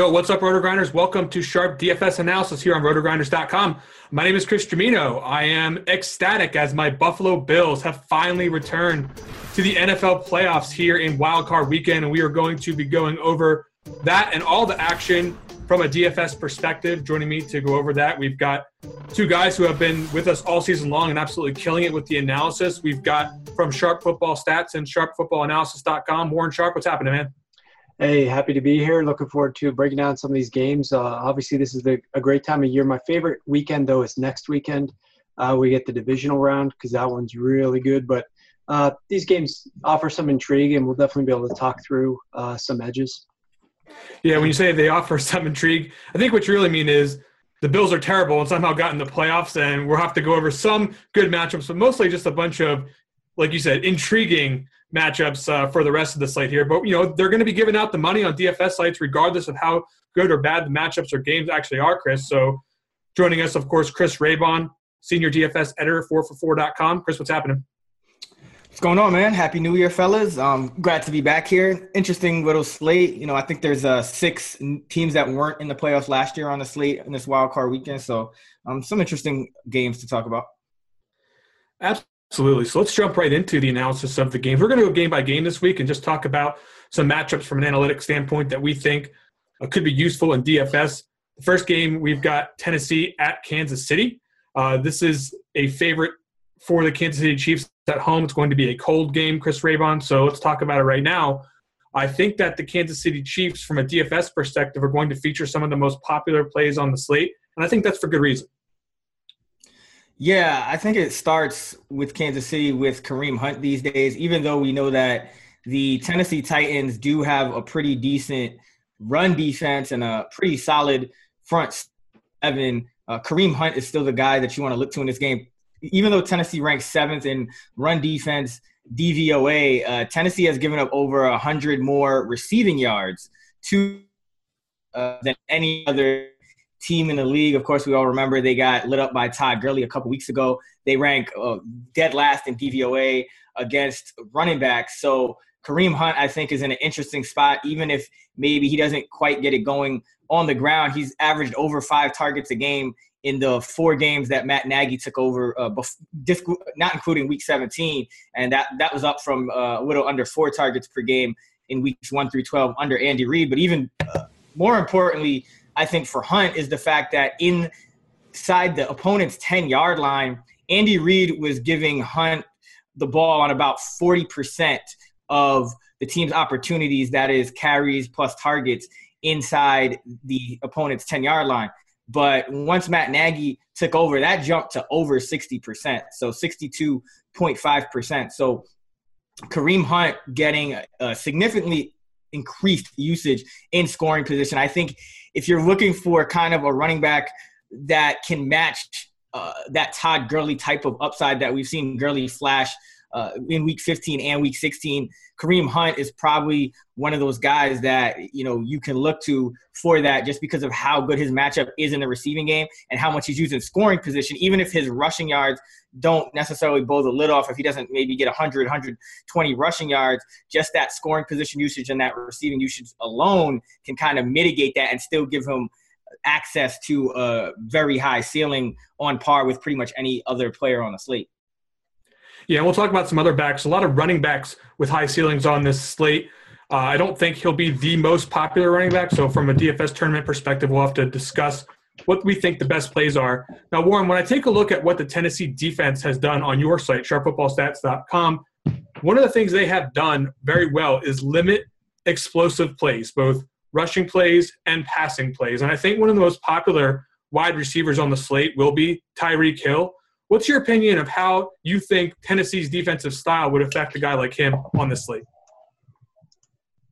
Yo, what's up, Roto Grinders? Welcome to Sharp DFS Analysis here on RotoGrinders.com. My name is Chris Gimino. I am ecstatic as my Buffalo Bills have finally returned to the NFL playoffs here in Wild Card Weekend, and we are going to be going over that and all the action from a DFS perspective. Joining me to go over that, we've got two guys who have been with us all season long and absolutely killing it with the analysis. We've got from Sharp Football Stats and SharpFootballAnalysis.com, Warren Sharp. What's happening, man? Hey, happy to be here. Looking forward to breaking down some of these games. Uh, obviously, this is the, a great time of year. My favorite weekend, though, is next weekend. Uh, we get the divisional round because that one's really good. But uh, these games offer some intrigue, and we'll definitely be able to talk through uh, some edges. Yeah, when you say they offer some intrigue, I think what you really mean is the Bills are terrible and somehow got in the playoffs, and we'll have to go over some good matchups, but mostly just a bunch of, like you said, intriguing matchups uh, for the rest of the slate here. But you know they're going to be giving out the money on DFS sites regardless of how good or bad the matchups or games actually are, Chris. So joining us, of course, Chris Raybon, senior DFS editor, 4for4.com. Chris, what's happening? What's going on, man? Happy New Year, fellas. Um, glad to be back here. Interesting little slate. You know, I think there's uh, six teams that weren't in the playoffs last year on the slate in this wild card weekend. So, um, some interesting games to talk about. Absolutely. So let's jump right into the analysis of the games. We're going to go game by game this week and just talk about some matchups from an analytic standpoint that we think uh, could be useful in DFS. The first game, we've got Tennessee at Kansas City. Uh, this is a favorite for the Kansas City Chiefs at home. It's going to be a cold game, Chris Raybon. So let's talk about it right now. I think that the Kansas City Chiefs, from a DFS perspective, are going to feature some of the most popular plays on the slate. And I think that's for good reason. Yeah, I think it starts with Kansas City with Kareem Hunt these days, even though we know that the Tennessee Titans do have a pretty decent run defense and a pretty solid front seven. Uh, Kareem Hunt is still the guy that you want to look to in this game. Even though Tennessee ranks seventh in run defense DVOA, uh, Tennessee has given up over 100 more receiving yards to uh, than any other team in the league. Of course, we all remember they got lit up by Todd Gurley a couple weeks ago. They rank uh, dead last in DVOA against running backs. So Kareem Hunt, I think, is in an interesting spot. Even if maybe he doesn't quite get it going on the ground, he's averaged over five targets a game in the four games that Matt Nagy took over, uh, bef- not including Week 17, and that that was up from uh, a little under four targets per game in weeks one through 12 under Andy Reid. But even uh, more importantly, I think for Hunt is the fact that inside the opponent's 10 yard line, Andy Reid was giving Hunt the ball on about 40% of the team's opportunities, that is carries plus targets inside the opponent's 10 yard line. But once Matt Nagy took over, that jumped to over 60%, so 62.5%. So Kareem Hunt getting a significantly increased usage in scoring position. I think if you're looking for kind of a running back that can match uh, that Todd Gurley type of upside that we've seen Gurley flash uh, in week 15 and week 16. Kareem Hunt is probably one of those guys that you know you can look to for that just because of how good his matchup is in the receiving game and how much he's used in scoring position. Even if his rushing yards don't necessarily blow the lid off, if he doesn't maybe get 100, 120 rushing yards, just that scoring position usage and that receiving usage alone can kind of mitigate that and still give him access to a very high ceiling on par with pretty much any other player on the slate. Yeah, we'll talk about some other backs. A lot of running backs with high ceilings on this slate. Uh, I don't think he'll be the most popular running back. So, from a DFS tournament perspective, we'll have to discuss what we think the best plays are. Now, Warren, when I take a look at what the Tennessee defense has done on your site, sharpfootballstats.com, one of the things they have done very well is limit explosive plays, both rushing plays and passing plays. And I think one of the most popular wide receivers on the slate will be Tyreek Hill. What's your opinion of how you think Tennessee's defensive style would affect a guy like him on this slate?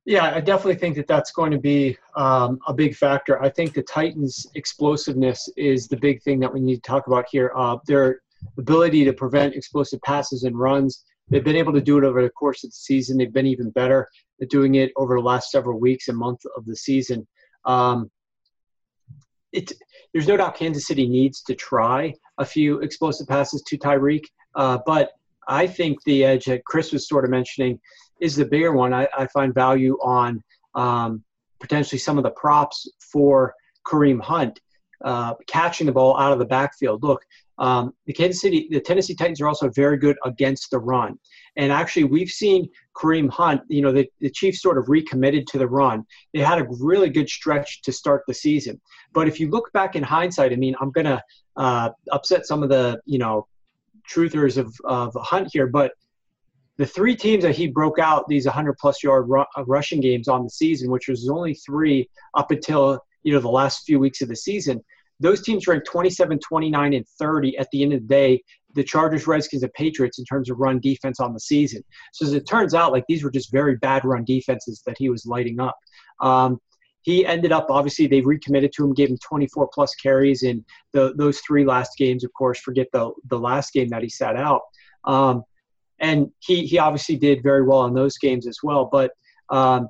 Yeah, I definitely think that that's going to be um, a big factor. I think the Titans' explosiveness is the big thing that we need to talk about here. Uh, their ability to prevent explosive passes and runs. They've been able to do it over the course of the season. They've been even better at doing it over the last several weeks and months of the season. Um, it, there's no doubt Kansas City needs to try a few explosive passes to Tyreek. Uh, but I think the edge that Chris was sort of mentioning is the bigger one. I, I find value on um, potentially some of the props for Kareem Hunt uh, catching the ball out of the backfield. Look, um, the Kansas City, the Tennessee Titans are also very good against the run. And actually, we've seen Kareem Hunt, you know, the, the Chiefs sort of recommitted to the run. They had a really good stretch to start the season. But if you look back in hindsight, I mean, I'm going to uh, upset some of the, you know, truthers of, of Hunt here, but the three teams that he broke out these 100 plus yard ru- uh, rushing games on the season, which was only three up until, you know, the last few weeks of the season – those teams ranked 27, 29, and 30 at the end of the day. The Chargers, Redskins, and Patriots in terms of run defense on the season. So as it turns out, like these were just very bad run defenses that he was lighting up. Um, he ended up obviously they recommitted to him, gave him 24 plus carries in the, those three last games. Of course, forget the the last game that he sat out. Um, and he he obviously did very well in those games as well. But um,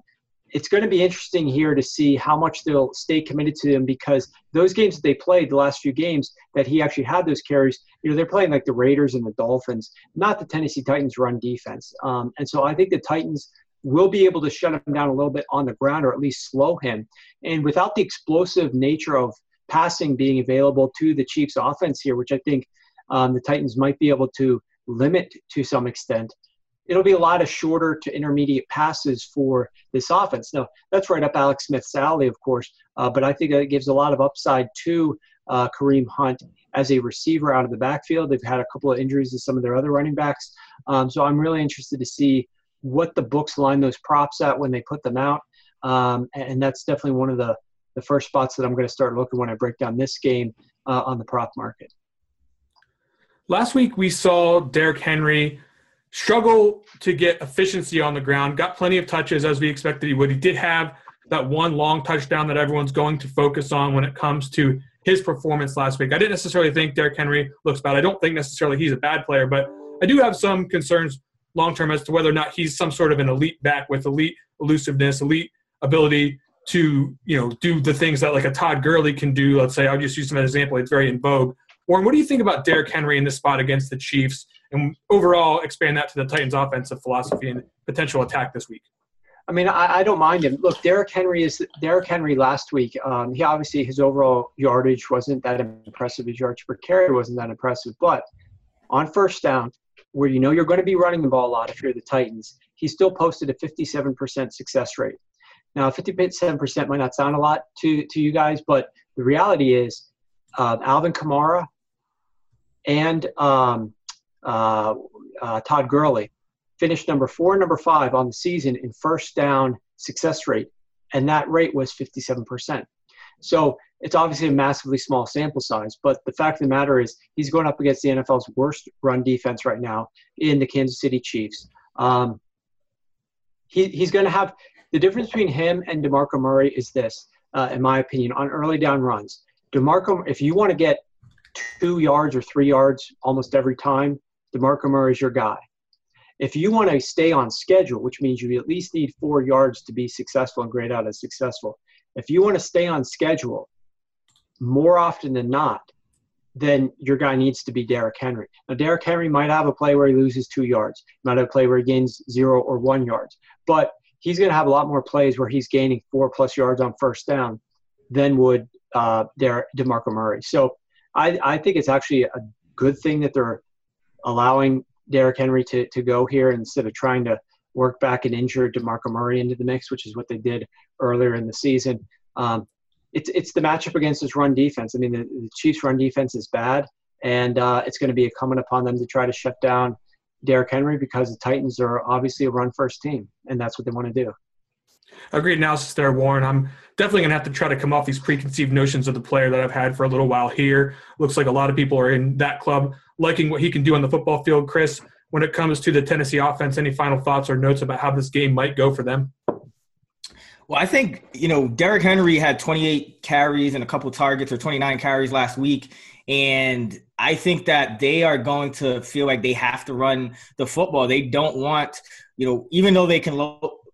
it's going to be interesting here to see how much they'll stay committed to him because those games that they played, the last few games that he actually had those carries, you know, they're playing like the Raiders and the Dolphins, not the Tennessee Titans run defense. Um, and so I think the Titans will be able to shut him down a little bit on the ground or at least slow him. And without the explosive nature of passing being available to the Chiefs offense here, which I think um, the Titans might be able to limit to some extent, it'll be a lot of shorter to intermediate passes for this offense. Now, that's right up Alex Smith's alley, of course, uh, but I think it gives a lot of upside to uh, Kareem Hunt as a receiver out of the backfield. They've had a couple of injuries to some of their other running backs. Um, so I'm really interested to see what the books line those props at when they put them out. Um, and that's definitely one of the, the first spots that I'm going to start looking when I break down this game uh, on the prop market. Last week we saw Derrick Henry struggle to get efficiency on the ground. Got plenty of touches as we expected he would. He did have that one long touchdown that everyone's going to focus on when it comes to his performance last week. I didn't necessarily think Derrick Henry looks bad. I don't think necessarily he's a bad player, but I do have some concerns long term as to whether or not he's some sort of an elite back with elite elusiveness, elite ability to you know do the things that like a Todd Gurley can do. Let's say I'll just use him as an example. It's very in vogue. Warren, what do you think about Derrick Henry in this spot against the Chiefs? And overall expand that to the Titans' offensive philosophy and potential attack this week. I mean, I, I don't mind him. Look, Derrick Henry is Derrick Henry last week. Um, he obviously his overall yardage wasn't that impressive. His yards per carry wasn't that impressive, but on first down, where you know you're going to be running the ball a lot if you're the Titans, he still posted a 57% success rate. Now, 57% might not sound a lot to, to you guys, but the reality is uh, Alvin Kamara and um, uh, uh, Todd Gurley finished number four and number five on the season in first down success rate, and that rate was 57%. So it's obviously a massively small sample size, but the fact of the matter is he's going up against the NFL's worst run defense right now in the Kansas City Chiefs. Um, he, he's going to have the difference between him and DeMarco Murray is this, uh, in my opinion, on early down runs. DeMarco, if you want to get two yards or three yards almost every time, DeMarco Murray is your guy. If you want to stay on schedule, which means you at least need four yards to be successful and grade out as successful, if you want to stay on schedule, more often than not, then your guy needs to be Derrick Henry. Now, Derrick Henry might have a play where he loses two yards, might have a play where he gains zero or one yards, but he's going to have a lot more plays where he's gaining four plus yards on first down than would uh, Derek, DeMarco Murray. So I, I think it's actually a good thing that they're allowing Derrick Henry to, to go here instead of trying to work back and injure DeMarco Murray into the mix, which is what they did earlier in the season. Um, it's, it's the matchup against this run defense. I mean, the, the Chiefs' run defense is bad, and uh, it's going to be incumbent upon them to try to shut down Derrick Henry because the Titans are obviously a run first team, and that's what they want to do. Agreed analysis there, Warren. I'm definitely going to have to try to come off these preconceived notions of the player that I've had for a little while here. Looks like a lot of people are in that club liking what he can do on the football field. Chris, when it comes to the Tennessee offense, any final thoughts or notes about how this game might go for them? Well, I think, you know, Derrick Henry had 28 carries and a couple targets or 29 carries last week. And I think that they are going to feel like they have to run the football. They don't want, you know, even though they can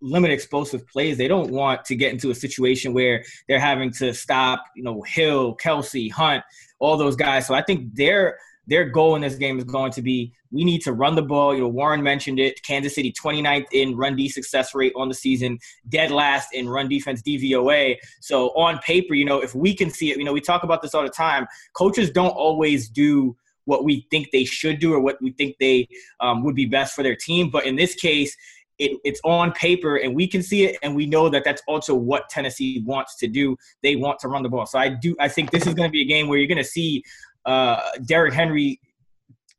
limit explosive plays, they don't want to get into a situation where they're having to stop, you know, Hill, Kelce, Hunt, all those guys. So I think they're their goal in this game is going to be we need to run the ball. You know, Warren mentioned it. Kansas City 29th in run D success rate on the season, dead last in run defense DVOA. So on paper, you know, if we can see it, you know, we talk about this all the time. Coaches don't always do what we think they should do or what we think they um, would be best for their team. But in this case, it, it's on paper and we can see it and we know that that's also what tennessee wants to do. They want to run the ball. So i do i think this is going to be a game where you're going to see uh, Derrick Henry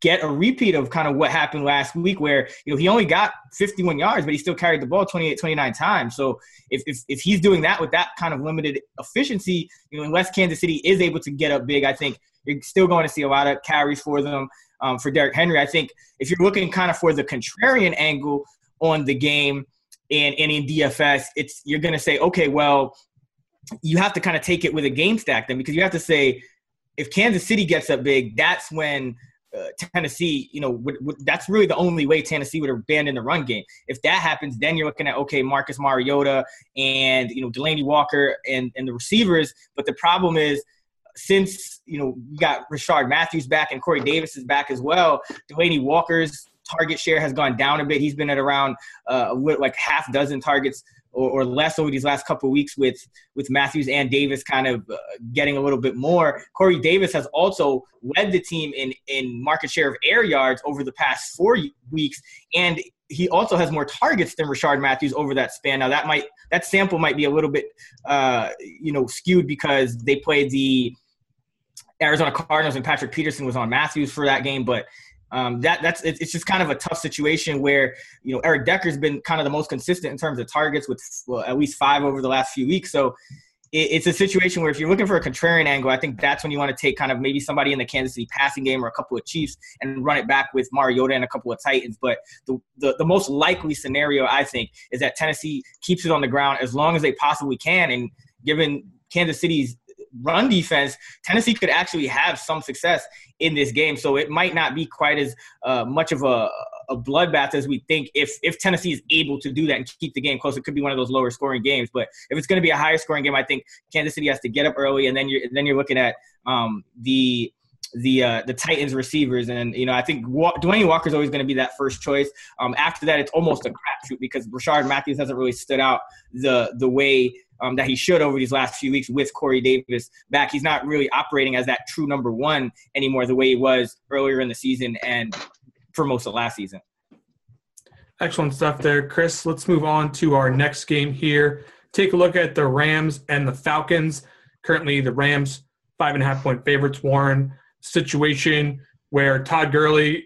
get a repeat of kind of what happened last week where you know he only got 51 yards but he still carried the ball 28 29 times. So if, if, if he's doing that with that kind of limited efficiency you know unless kansas city is able to get up big i think you're still going to see a lot of carries for them um, for Derrick henry. I think if you're looking kind of for the contrarian angle on the game and, and in dfs it's you're to say okay well you have to kind of take it with a game stack then because you have to say if Kansas City gets up big, that's when uh, Tennessee, you know, would, would, that's really the only way Tennessee would abandon the run game. If that happens, then you're looking at okay, Marcus Mariota and you know Delanie Walker and and the receivers. But the problem is, since you know you got Rishard Matthews back and Corey Davis is back as well, Delanie Walker's target share has gone down a bit. He's been at around uh, like half dozen targets or, or less over these last couple weeks with with Matthews and Davis kind of uh, getting a little bit more. Corey Davis has also led the team in in market share of air yards over the past four weeks, and he also has more targets than Rishard Matthews over that span. Now that might that sample might be a little bit uh, you know skewed because they played the Arizona Cardinals and Patrick Peterson was on Matthews for that game, but um, that that's it's just kind of a tough situation where you know Eric Decker's been kind of the most consistent in terms of targets with well, at least five over the last few weeks. So it, it's a situation where if you're looking for a contrarian angle, I think that's when you want to take kind of maybe somebody in the Kansas City passing game or a couple of Chiefs and run it back with Mariota and a couple of Titans. But the, the the most likely scenario I think is that Tennessee keeps it on the ground as long as they possibly can, and given Kansas City's run defense, Tennessee could actually have some success in this game. So it might not be quite as uh, much of a, a bloodbath as we think if if Tennessee is able to do that and keep the game close. It could be one of those lower scoring games. But if it's going to be a higher scoring game, I think Kansas City has to get up early, and then you're then you're looking at um, the the uh, the Titans receivers, and you know I think Wa- Delanie Walker is always going to be that first choice. Um, after that, it's almost a crapshoot because Rishard Matthews hasn't really stood out the the way um, that he should over these last few weeks with Corey Davis back. He's not really operating as that true number one anymore the way he was earlier in the season and for most of last season. Excellent stuff there, Chris. Let's move on to our next game here. take a look at the Rams and the Falcons. Currently, the Rams five and a half point favorites. Warren situation where Todd Gurley,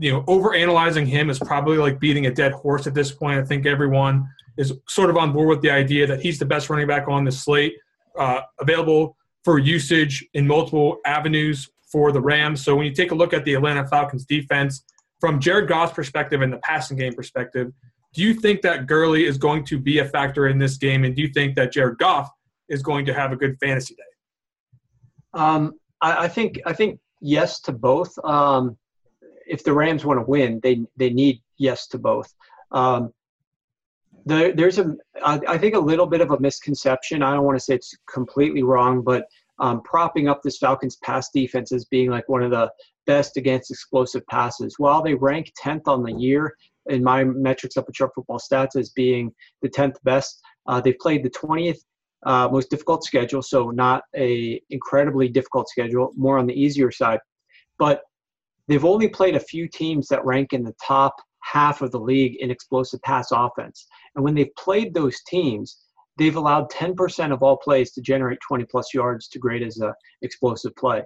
you know, over analyzing him is probably like beating a dead horse at this point. I think everyone is sort of on board with the idea that he's the best running back on the slate, uh, available for usage in multiple avenues for the Rams. So when you take a look at the Atlanta Falcons defense from Jared Goff's perspective and the passing game perspective, do you think that Gurley is going to be a factor in this game, and do you think that Jared Goff is going to have a good fantasy day? Um, I, I, think I think yes to both. Um, if the Rams want to win, they they need yes to both. Um, the, there's a I, I think a little bit of a misconception. I don't want to say it's completely wrong, but um, propping up this Falcons pass defense as being like one of the best against explosive passes. While they rank 10th on the year in my metrics up at Sharp Football Stats as being the 10th best, uh, they've played the 20th uh, most difficult schedule, so not a incredibly difficult schedule, more on the easier side. But they've only played a few teams that rank in the top half of the league in explosive pass offense. And when they've played those teams, they've allowed 10% of all plays to generate 20 plus yards to grade as a explosive play.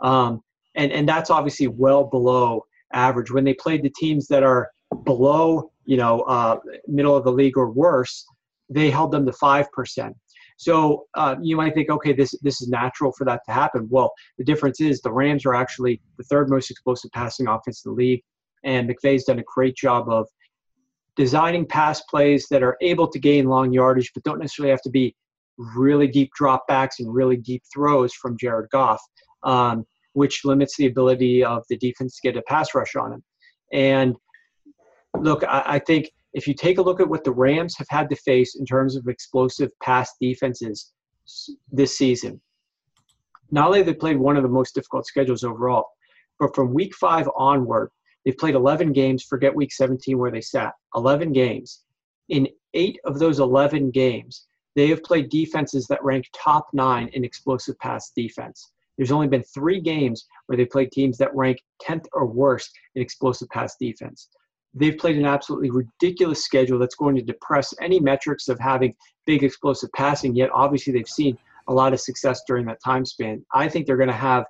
Um, and, and that's obviously well below average. When they played the teams that are below, you know, uh, middle of the league or worse, they held them to 5%. So uh, you might think, okay, this this is natural for that to happen. Well, the difference is the Rams are actually the third most explosive passing offense in the league, and McVay's done a great job of designing pass plays that are able to gain long yardage, but don't necessarily have to be really deep dropbacks and really deep throws from Jared Goff, um, which limits the ability of the defense to get a pass rush on him. And look, I, I think if you take a look at what the Rams have had to face in terms of explosive pass defenses this season, not only have they played one of the most difficult schedules overall, but from week five onward, they've played 11 games. Forget week 17 where they sat. 11 games. In eight of those 11 games, they have played defenses that rank top nine in explosive pass defense. There's only been three games where they played teams that rank 10th or worse in explosive pass defense they've played an absolutely ridiculous schedule that's going to depress any metrics of having big explosive passing, yet obviously they've seen a lot of success during that time span. I think they're going to have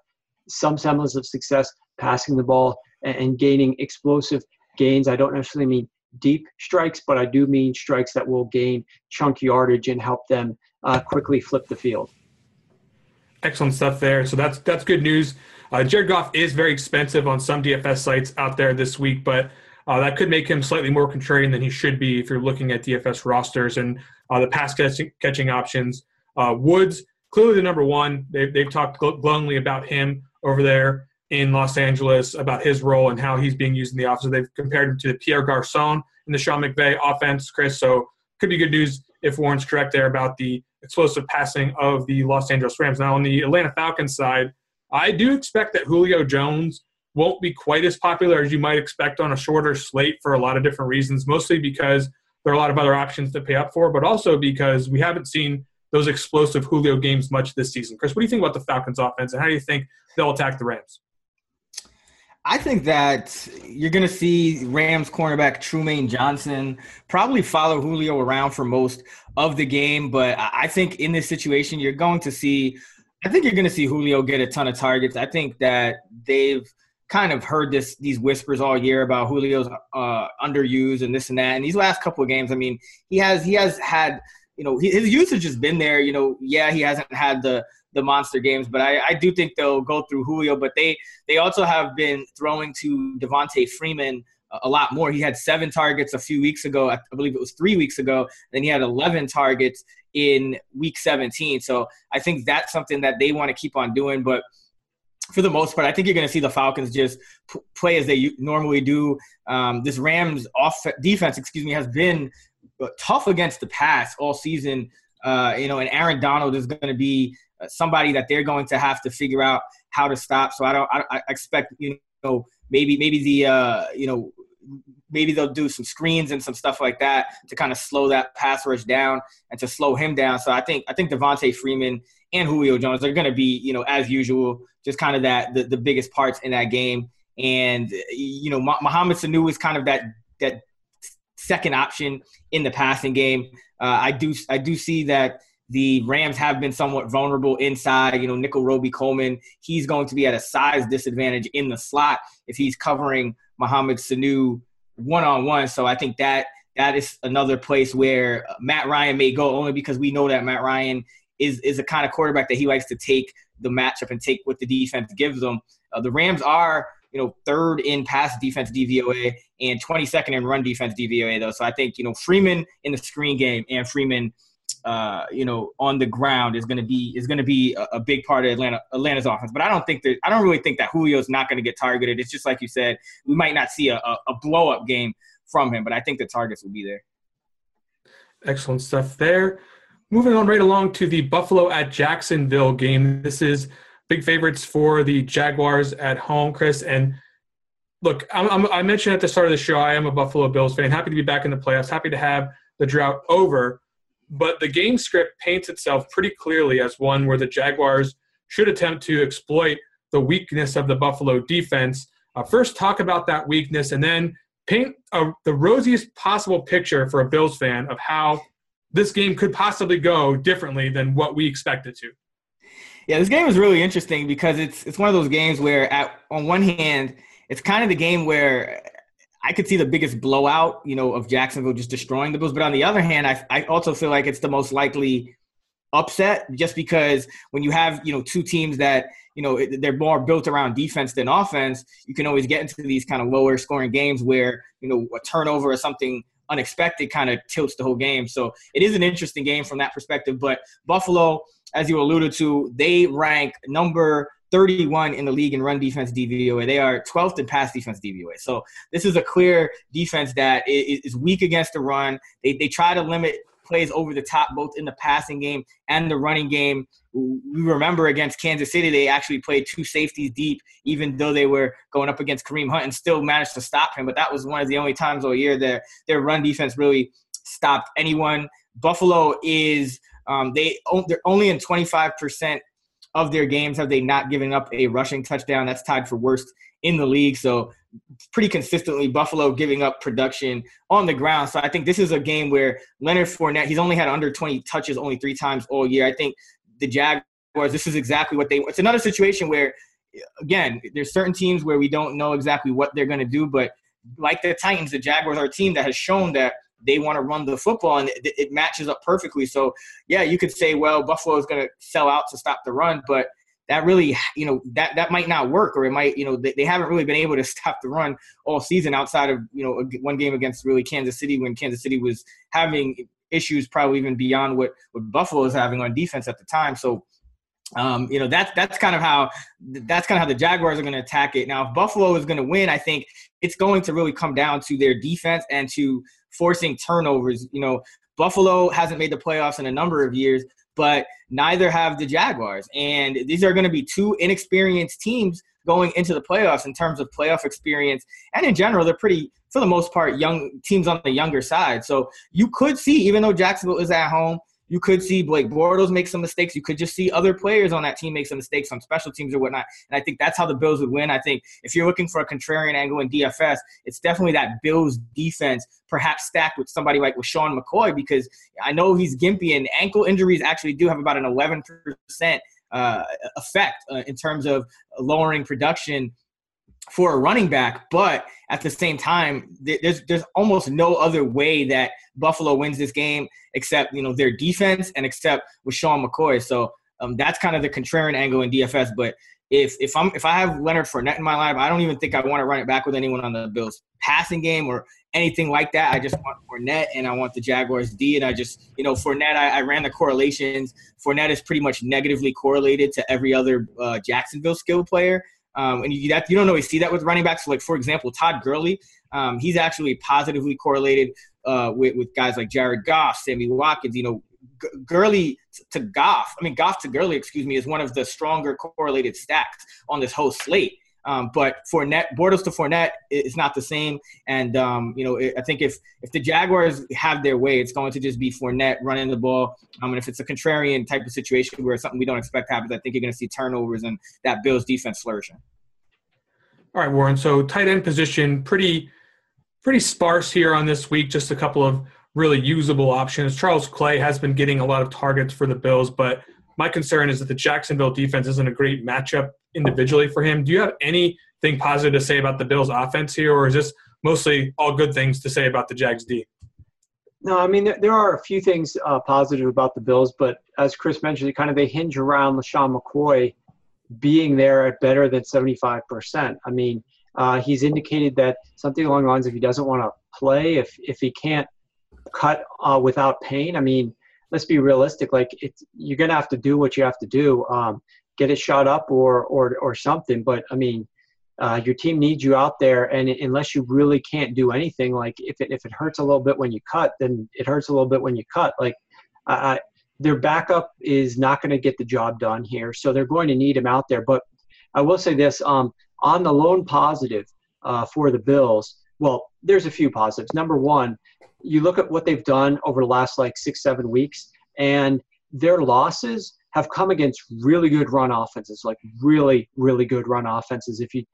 some semblance of success passing the ball and gaining explosive gains. I don't necessarily mean deep strikes, but I do mean strikes that will gain chunk yardage and help them uh, quickly flip the field. Excellent stuff there. So that's that's good news. Uh, Jared Goff is very expensive on some DFS sites out there this week, but uh, that could make him slightly more contrarian than he should be if you're looking at DFS rosters and uh, the pass catching, options. Uh, Woods, clearly the number one. They've, they've talked glowingly about him over there in Los Angeles, about his role and how he's being used in the offense. They've compared him to the Pierre Garcon in the Sean McVay offense, Chris. So could be good news if Warren's correct there about the explosive passing of the Los Angeles Rams. Now, on the Atlanta Falcons side, I do expect that Julio Jones – won't be quite as popular as you might expect on a shorter slate for a lot of different reasons, mostly because there are a lot of other options to pay up for, but also because we haven't seen those explosive Julio games much this season. Chris, what do you think about the Falcons offense and how do you think they'll attack the Rams? I think that you're going to see Rams cornerback Trumaine Johnson probably follow Julio around for most of the game, but I think in this situation, you're going to see, I think you're going to see Julio get a ton of targets. I think that they've kind of heard this these whispers all year about Julio's uh, underused and this and that. And these last couple of games, I mean, he has he has had you know his usage has been there. You know, yeah, he hasn't had the the monster games, but I, I do think they'll go through Julio. But they they also have been throwing to Devonta Freeman a lot more. He had seven targets a few weeks ago. I believe it was three weeks ago. Then he had 11 targets in week 17. So I think that's something that they want to keep on doing. But for the most part, I think you're going to see the Falcons just p- play as they normally do. Um, this Rams off defense, excuse me, has been uh, tough against the pass all season. Uh, you know, and Aaron Donald is going to be uh, somebody that they're going to have to figure out how to stop. So I don't, I, I expect you know maybe maybe the uh, you know maybe they'll do some screens and some stuff like that to kind of slow that pass rush down and to slow him down. So I think I think Devonta Freeman and Julio Jones are going to be you know as usual just kind of that the, the biggest parts in that game. And you know Mohamed Sanu is kind of that that second option in the passing game. Uh, I do I do see that the Rams have been somewhat vulnerable inside. You know, Nickell Robey Coleman, he's going to be at a size disadvantage in the slot if he's covering Mohamed Sanu one on one. So I think that that is another place where Matt Ryan may go only because we know that Matt Ryan is is a kind of quarterback that he likes to take the matchup and take what the defense gives them. Uh, the Rams are you know third in pass defense DVOA and 22nd in run defense DVOA though. So I think you know Freeman in the screen game and Freeman uh, you know, on the ground is going to be is going to be a, a, big part of Atlanta Atlanta's offense. But I don't think that I don't really think that Julio's not going to get targeted. It's just like you said, we might not see a, a, a blow up game from him, but I think the targets will be there. Excellent stuff there. Moving on right along to the Buffalo at Jacksonville game. This is big favorites for the Jaguars at home, Chris. And look, I'm, I'm, i mentioned at the start of the show, I am a Buffalo Bills fan. Happy to be back in the playoffs. Happy to have the drought over. But the game script paints itself pretty clearly as one where the Jaguars should attempt to exploit the weakness of the Buffalo defense. Uh, first, talk about that weakness, and then paint a, the rosiest possible picture for a Bills fan of how this game could possibly go differently than what we expect it to. Yeah, this game is really interesting because it's it's one of those games where, at on one hand, it's kind of the game where I could see the biggest blowout, you know, of Jacksonville just destroying the Bills. But on the other hand, I, I also feel like it's the most likely upset just because when you have, you know, two teams that, you know, they're more built around defense than offense, you can always get into these kind of lower scoring games where, you know, a turnover or something unexpected kind of tilts the whole game. So it is an interesting game from that perspective. But Buffalo, as you alluded to, they rank number 31 in the league in run defense DVOA. They are 12th in pass defense DVOA. So this is a clear defense that is weak against the run. They, they try to limit plays over the top, both in the passing game and the running game. We remember against Kansas City, they actually played two safeties deep, even though they were going up against Kareem Hunt and still managed to stop him. But that was one of the only times all year that their run defense really stopped anyone. Buffalo is um, they they're only in 25 percent of their games have they not given up a rushing touchdown. That's tied for worst in the league. So pretty consistently Buffalo giving up production on the ground. So I think this is a game where Leonard Fournette, he's only had under 20 touches only three times all year. I think the Jaguars, this is exactly what they it's another situation where again, there's certain teams where we don't know exactly what they're going to do, but like the Titans, the Jaguars are a team that has shown that they want to run the football and it, it, matches up perfectly. So yeah, you could say, well, Buffalo is going to sell out to stop the run, but that really, you know, that that might not work, or it might, you know, they, they haven't really been able to stop the run all season outside of you know one game against really Kansas City when Kansas City was having issues probably even beyond what what Buffalo is having on defense at the time. So. Um, you know that's that's kind of how that's kind of how the Jaguars are going to attack it. Now, if Buffalo is going to win, I think it's going to really come down to their defense and to forcing turnovers. You know, Buffalo hasn't made the playoffs in a number of years, but neither have the Jaguars. And these are going to be two inexperienced teams going into the playoffs in terms of playoff experience. And in general, they're pretty, for the most part, young teams on the younger side. So you could see, even though Jacksonville is at home, you could see Blake Bortles make some mistakes. You could just see other players on that team make some mistakes on special teams or whatnot. And I think that's how the Bills would win. I think if you're looking for a contrarian angle in DFS, it's definitely that Bills defense, perhaps stacked with somebody like with Sean McCoy, because I know he's gimpy and ankle injuries actually do have about an 11% uh, effect uh, in terms of lowering production for a running back, but at the same time, there's there's almost no other way that Buffalo wins this game except you know their defense and except with Sean McCoy. So um, that's kind of the contrarian angle in DFS. But if if I'm if I have Leonard Fournette in my lineup, I don't even think I want to run it back with anyone on the Bills passing game or anything like that. I just want Fournette and I want the Jaguars D. And I just, you know, Fournette, I, I ran the correlations. Fournette is pretty much negatively correlated to every other uh, Jacksonville skill player. Um, and you, that, you don't always see that with running backs. So like, for example, Todd Gurley, um, he's actually positively correlated uh, with, with guys like Jared Goff, Sammy Watkins. You know, G- Gurley to Goff, I mean, Goff to Gurley, excuse me, is one of the stronger correlated stacks on this whole slate. Um, but Fournette, Bortles to Fournette is not the same. And um, you know, I think if if the Jaguars have their way, it's going to just be Fournette running the ball. Um, and if it's a contrarian type of situation where something we don't expect happens, I think you're going to see turnovers and that Bills defense flourishing. All right, Warren. So tight end position, pretty pretty sparse here on this week. Just a couple of really usable options. Charles Clay has been getting a lot of targets for the Bills, but my concern is that the Jacksonville defense isn't a great matchup individually for him. Do you have anything positive to say about the Bills' offense here, or is this mostly all good things to say about the Jags D? No, I mean there are a few things uh, positive about the Bills, but as Chris mentioned, it kind of they hinge around LeSean McCoy being there at better than 75%. I mean, uh, he's indicated that something along the lines of he doesn't want to play if if he can't cut uh, without pain. I mean, let's be realistic. Like it's you're gonna have to do what you have to do, um, get it shot up or or or something. But I mean, uh, your team needs you out there, and unless you really can't do anything, like if it if it hurts a little bit when you cut, then it hurts a little bit when you cut. Like uh, their backup is not going to get the job done here, so they're going to need him out there. But I will say this: um, on the lone positive uh, for the Bills, well, there's a few positives. Number one, you look at what they've done over the last like six, seven weeks, and their losses have come against really good run offenses, like really, really good run offenses. If you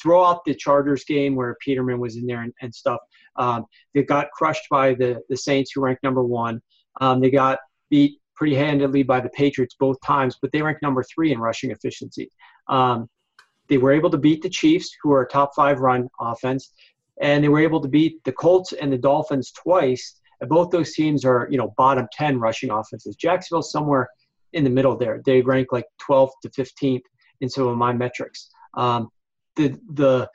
throw out the Chargers game where Peterman was in there and, and stuff, um, they got crushed by the, the Saints, who ranked number one. Um, they got beat pretty handedly by the Patriots both times, but they ranked number three in rushing efficiency. Um, they were able to beat the Chiefs, who are a top five run offense and they were able to beat the Colts and the Dolphins twice. And both those teams are, you know, bottom 10 rushing offenses. Jacksonville somewhere in the middle there. They rank like 12th to 15th in some of my metrics. Um, the the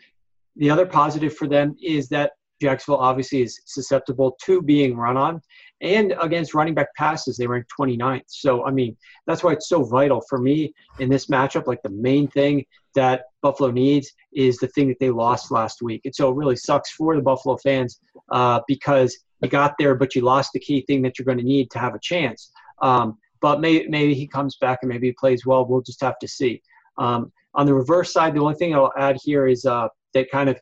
the other positive for them is that Jacksonville obviously is susceptible to being run on, and against running back passes, they rank 29th. So I mean, that's why it's so vital for me in this matchup. Like the main thing that Buffalo needs is the thing that they lost last week. And so it really sucks for the Buffalo fans uh, because you got there, but you lost the key thing that you're going to need to have a chance. Um, but may, maybe he comes back and maybe he plays well. We'll just have to see. Um, on the reverse side, the only thing I'll add here is uh, that kind of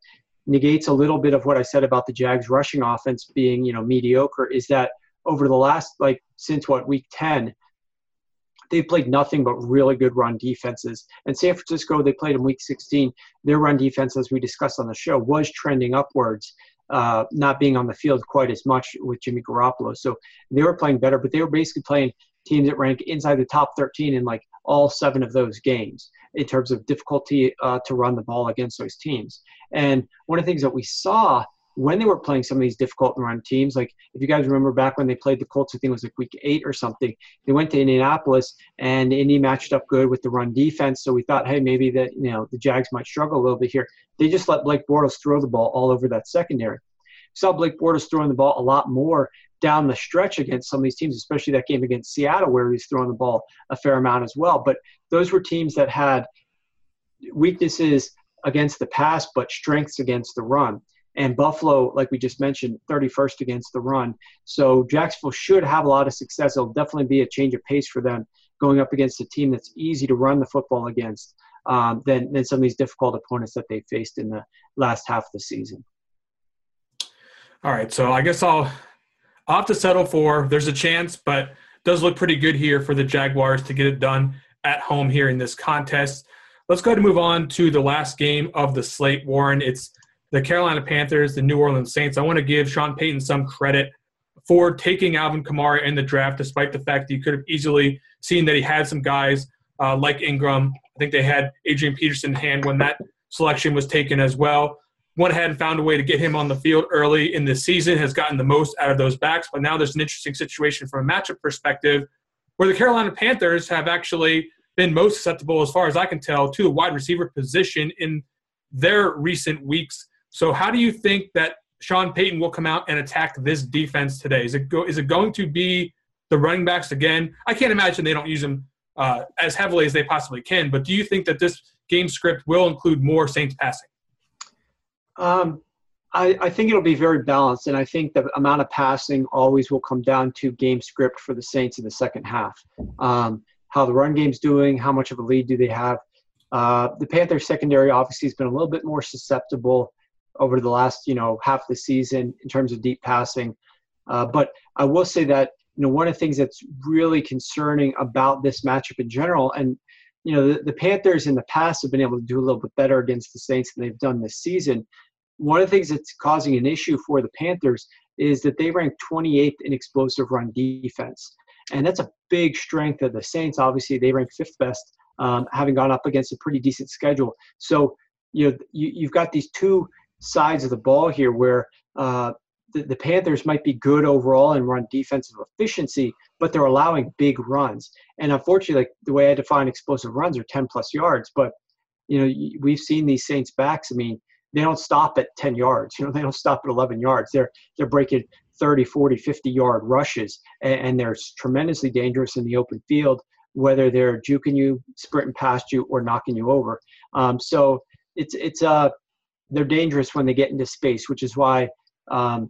negates a little bit of what I said about the Jags rushing offense being, you know, mediocre. Is that over the last like since what week ten, they've played nothing but really good run defenses. And San Francisco, they played in week 16. Their run defense, as we discussed on the show, was trending upwards, uh, not being on the field quite as much with Jimmy Garoppolo. So they were playing better, but they were basically playing teams that rank inside the top 13 in like all seven of those games in terms of difficulty uh, to run the ball against those teams. And one of the things that we saw when they were playing some of these difficult run teams, like if you guys remember back when they played the Colts, I think it was like week eight or something, they went to Indianapolis and Indy matched up good with the run defense. So we thought, hey, maybe that, you know, the Jags might struggle a little bit here. They just let Blake Bortles throw the ball all over that secondary. saw Blake Bortles throwing the ball a lot more down the stretch against some of these teams, especially that game against Seattle where he's throwing the ball a fair amount as well. But those were teams that had weaknesses against the pass, but strengths against the run. And Buffalo, like we just mentioned, 31st against the run. So Jacksonville should have a lot of success. It'll definitely be a change of pace for them going up against a team that's easy to run the football against um, than, than some of these difficult opponents that they faced in the last half of the season. All right, so I guess I'll I'll have to settle for there's a chance, but does look pretty good here for the Jaguars to get it done at home here in this contest. Let's go ahead and move on to the last game of the slate, Warren. It's the Carolina Panthers, the New Orleans Saints. I want to give Sean Payton some credit for taking Alvin Kamara in the draft, despite the fact that you could have easily seen that he had some guys uh, like Ingram. I think they had Adrian Peterson in hand when that selection was taken as well. Went ahead and found a way to get him on the field early in the season, has gotten the most out of those backs. But now there's an interesting situation from a matchup perspective where the Carolina Panthers have actually been most susceptible, as far as I can tell, to the wide receiver position in their recent weeks so how do you think that Sean Payton will come out and attack this defense today? Is it go, is it going to be the running backs again? I can't imagine they don't use them uh, as heavily as they possibly can. But do you think that this game script will include more Saints passing? Um, I, I, think it'll be very balanced, and I think the amount of passing always will come down to game script for the Saints in the second half. Um, how the run game's doing, how much of a lead do they have? Uh, the Panthers secondary obviously has been a little bit more susceptible over the last you know half the season in terms of deep passing. Uh, but I will say that you know one of the things that's really concerning about this matchup in general, and you know the, the Panthers in the past have been able to do a little bit better against the Saints than they've done this season. one of the things that's causing an issue for the Panthers is that they rank 28th in explosive run defense. And that's a big strength of the Saints. Obviously, they rank fifth best, um, having gone up against a pretty decent schedule. So, you know, you, you've got these two sides of the ball here where uh, the, the Panthers might be good overall and run defensive efficiency, but they're allowing big runs. And unfortunately, like the way I define explosive runs are 10 plus yards. But you know, we've seen these Saints backs. I mean, they don't stop at 10 yards. You know, they don't stop at 11 yards. They're they're breaking 30, 40, 50 yard rushes, and, and they're tremendously dangerous in the open field, whether they're juking you, sprinting past you, or knocking you over. Um, so it's it's uh they're dangerous when they get into space, which is why um,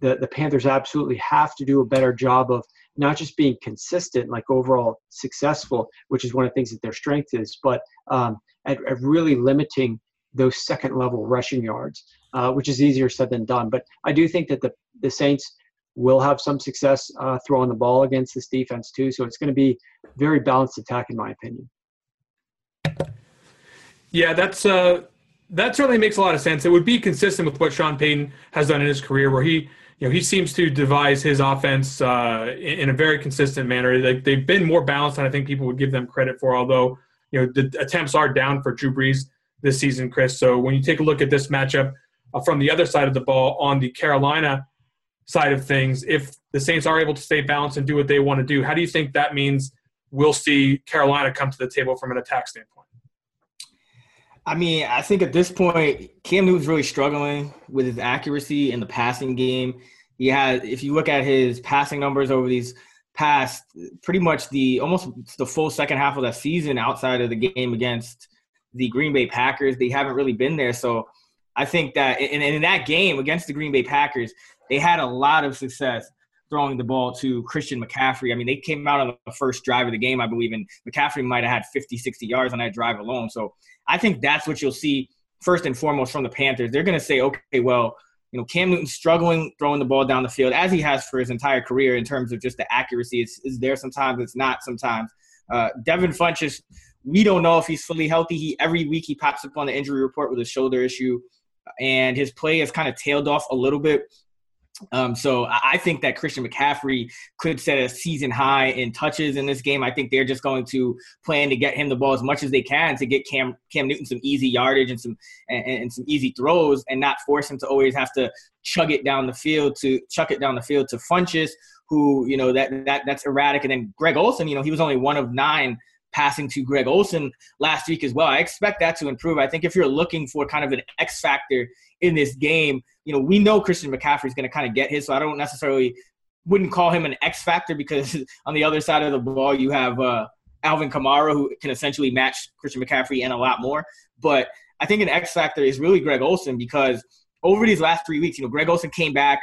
the, the Panthers absolutely have to do a better job of not just being consistent, like overall successful, which is one of the things that their strength is, but um, at, at, really limiting those second level rushing yards, uh, which is easier said than done. But I do think that the, the Saints will have some success uh, throwing the ball against this defense too. So it's going to be very balanced attack, in my opinion. Yeah, that's uh, that certainly makes a lot of sense. It would be consistent with what Sean Payton has done in his career, where he you know he seems to devise his offense uh, in, a very consistent manner. Like they've been more balanced than I think people would give them credit for. Although you know the attempts are down for Drew Brees this season, Chris. So when you take a look at this matchup uh, from the other side of the ball on the Carolina side of things, if the Saints are able to stay balanced and do what they want to do, how do you think that means we'll see Carolina come to the table from an attack standpoint? I mean, I think at this point, Cam Newton's really struggling with his accuracy in the passing game. He has, if you look at his passing numbers over these past, pretty much the almost the full second half of that season, outside of the game against the Green Bay Packers, they haven't really been there. So I think that, and in that game against the Green Bay Packers, they had a lot of success throwing the ball to Christian McCaffrey. I mean, they came out on the first drive of the game, I believe, and McCaffrey might have had 50, 60 yards on that drive alone. So I think that's what you'll see first and foremost from the Panthers. They're going to say, okay, well, you know, Cam Newton struggling throwing the ball down the field as he has for his entire career in terms of just the accuracy. It's, it's there sometimes, it's not sometimes. Uh, Devin Funchess, we don't know if he's fully healthy. He every week he pops up on the injury report with a shoulder issue, and his play has kind of tailed off a little bit. Um, so I think that Christian McCaffrey could set a season high in touches in this game. I think they're just going to plan to get him the ball as much as they can to get Cam Cam Newton some easy yardage and some and, and some easy throws, and not force him to always have to chug it down the field to chuck it down the field to Funchess, who you know that that that's erratic. And then Greg Olsen, you know, he was only one of nine passing to Greg Olsen last week as well. I expect that to improve. I think if you're looking for kind of an X factor in this game, you know, we know Christian McCaffrey is going to kind of get his, so I don't necessarily wouldn't call him an X factor because on the other side of the ball you have uh, Alvin Kamara who can essentially match Christian McCaffrey and a lot more. But I think an X factor is really Greg Olsen because over these last three weeks, you know, Greg Olsen came back,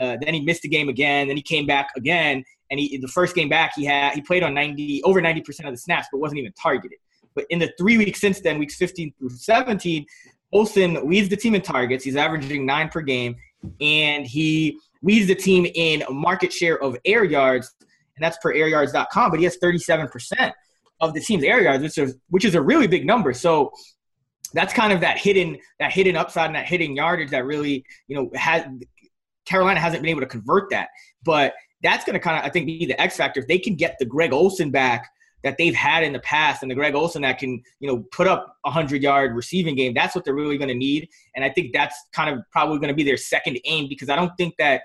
uh, then he missed a game again, then he came back again, and he the first game back he had he played on 90 over 90 percent of the snaps, but wasn't even targeted. But in the three weeks since then, weeks 15 through 17, Olsen leads the team in targets. He's averaging nine per game, and he leads the team in market share of air yards, and that's per airyards.com. But he has 37% of the team's air yards, which is which is a really big number. So that's kind of that hidden that hidden upside and that hidden yardage that really you know has Carolina hasn't been able to convert that. But that's going to kind of, I think, be the X factor. If they can get the Greg Olsen back that they've had in the past and the Greg Olsen that can, you know, put up a 100 yard receiving game, that's what they're really going to need. And I think that's kind of probably going to be their second aim because I don't think that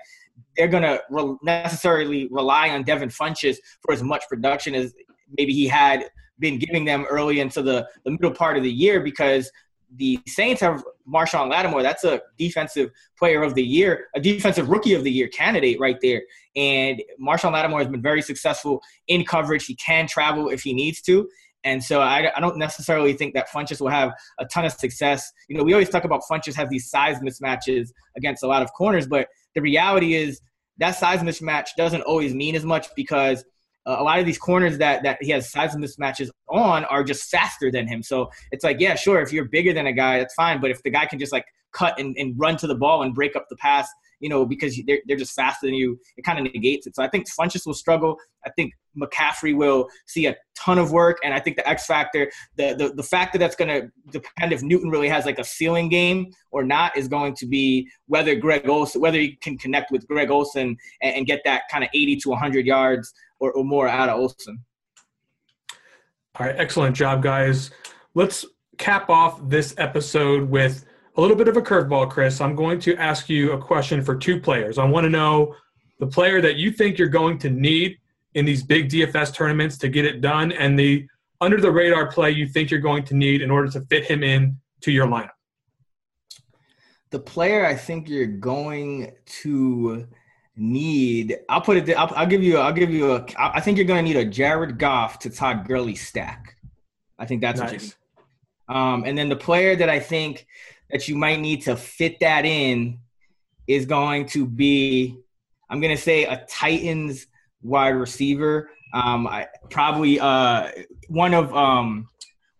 they're going to re- necessarily rely on Devin Funchess for as much production as maybe he had been giving them early into the, the middle part of the year because the Saints have Marshon Lattimore. That's a defensive player of the year, a defensive rookie of the year candidate right there. And Marshon Lattimore has been very successful in coverage. He can travel if he needs to. And so I, I don't necessarily think that Funchess will have a ton of success. You know, we always talk about Funchess has these size mismatches against a lot of corners, but the reality is that size mismatch doesn't always mean as much because uh, a lot of these corners that that he has size mismatches on are just faster than him. So it's like, yeah, sure, if you're bigger than a guy, that's fine. But if the guy can just like cut and, and run to the ball and break up the pass, you know, because they're, they're just faster than you. It kind of negates it. So I think Funchess will struggle. I think McCaffrey will see a ton of work, and I think the X factor, the the, the factor that's going to depend if Newton really has like a ceiling game or not, is going to be whether Greg Olsen, whether he can connect with Greg Olsen and, and get that kind of 80 to 100 yards or, or more out of Olsen. All right, excellent job, guys. Let's cap off this episode with a little bit of a curveball, Chris. I'm going to ask you a question for two players. I want to know the player that you think you're going to need in these big DFS tournaments to get it done, and the under the radar play you think you're going to need in order to fit him in to your lineup. The player I think you're going to need. I'll put it. I'll, I'll give you. I'll give you a. I think you're going to need a Jared Goff to Todd Gurley stack. I think that's nice. what you. Um, and then the player that I think that you might need to fit that in is going to be. I'm going to say a Titans wide receiver. Um, I probably uh one of um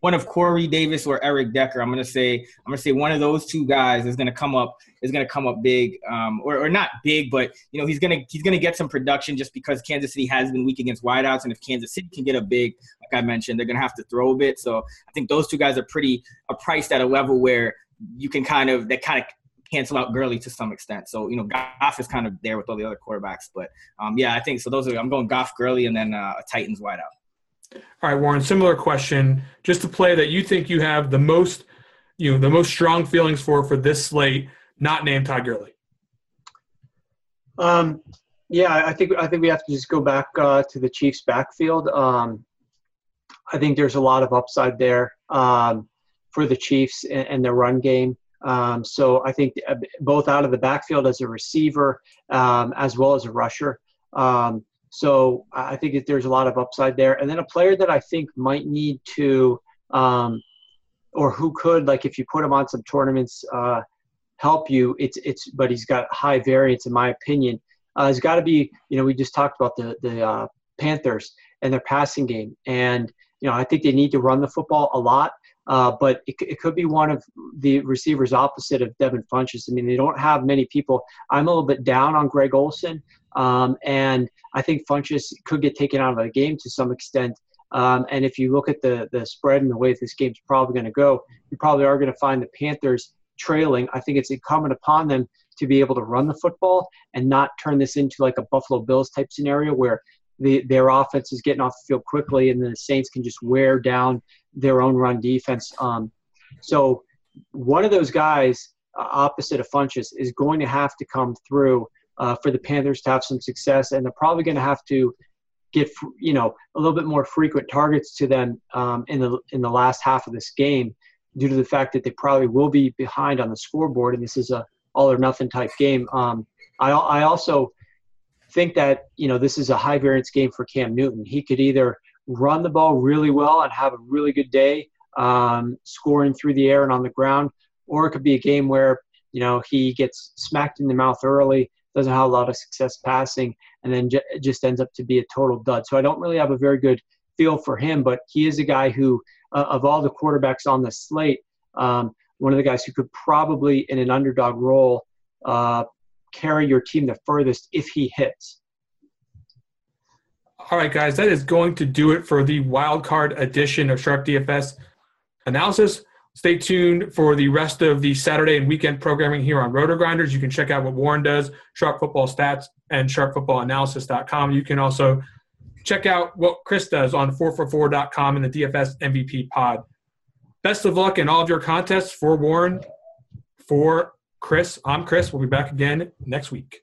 one of Corey Davis or Eric Decker. I'm gonna say I'm gonna say one of those two guys is gonna come up is gonna come up big, um, or, or not big, but you know he's gonna he's gonna get some production just because Kansas City has been weak against wideouts, and if Kansas City can get a big, like I mentioned, they're gonna have to throw a bit. So I think those two guys are pretty are priced at a level where you can kind of that kind of cancel out Gurley to some extent. So you know Goff is kind of there with all the other quarterbacks, but um, yeah, I think so. Those are I'm going Goff, Gurley, and then uh, a Titans wideout. All right, Warren. Similar question. Just a play that you think you have the most, you know, the most strong feelings for for this slate, not named Todd Gurley. Um, yeah, I think I think we have to just go back uh, to the Chiefs' backfield. Um, I think there's a lot of upside there um, for the Chiefs and, and their run game. Um, so I think uh, both out of the backfield as a receiver um, as well as a rusher. Um, so I think that there's a lot of upside there. And then a player that I think might need to, um, or who could, like if you put him on some tournaments, uh, help you. It's it's, but he's got high variance in my opinion. Uh, has got to be, you know, we just talked about the the uh, Panthers and their passing game, and you know I think they need to run the football a lot. Uh, but it, it could be one of the receivers opposite of Devin Funchess. I mean, they don't have many people. I'm a little bit down on Greg Olsen, um, and I think Funchess could get taken out of the game to some extent. Um, and if you look at the the spread and the way this game's probably going to go, you probably are going to find the Panthers trailing. I think it's incumbent upon them to be able to run the football and not turn this into like a Buffalo Bills type scenario where the, their offense is getting off the field quickly and the Saints can just wear down their own run defense. Um, so one of those guys uh, opposite of Funchess is going to have to come through uh, for the Panthers to have some success, and they're probably going to have to get you know a little bit more frequent targets to them um, in the in the last half of this game, due to the fact that they probably will be behind on the scoreboard, and this is a all or nothing type game. Um, I I also think that you know this is a high variance game for Cam Newton. He could either run the ball really well and have a really good day, um, scoring through the air and on the ground, or it could be a game where you know he gets smacked in the mouth early, doesn't have a lot of success passing, and then j- just ends up to be a total dud. So I don't really have a very good feel for him, but he is a guy who, uh, of all the quarterbacks on the slate, um, one of the guys who could probably, in an underdog role, uh, carry your team the furthest if he hits. All right, guys, that is going to do it for the wild card edition of Sharp DFS analysis. Stay tuned for the rest of the Saturday and weekend programming here on RotoGrinders. You can check out what Warren does, Sharp Football Stats, and sharpfootballanalysis.com. You can also check out what Chris does on 4for4.com and the DFS MVP pod. Best of luck in all of your contests for Warren, for Chris. I'm Chris. We'll be back again next week.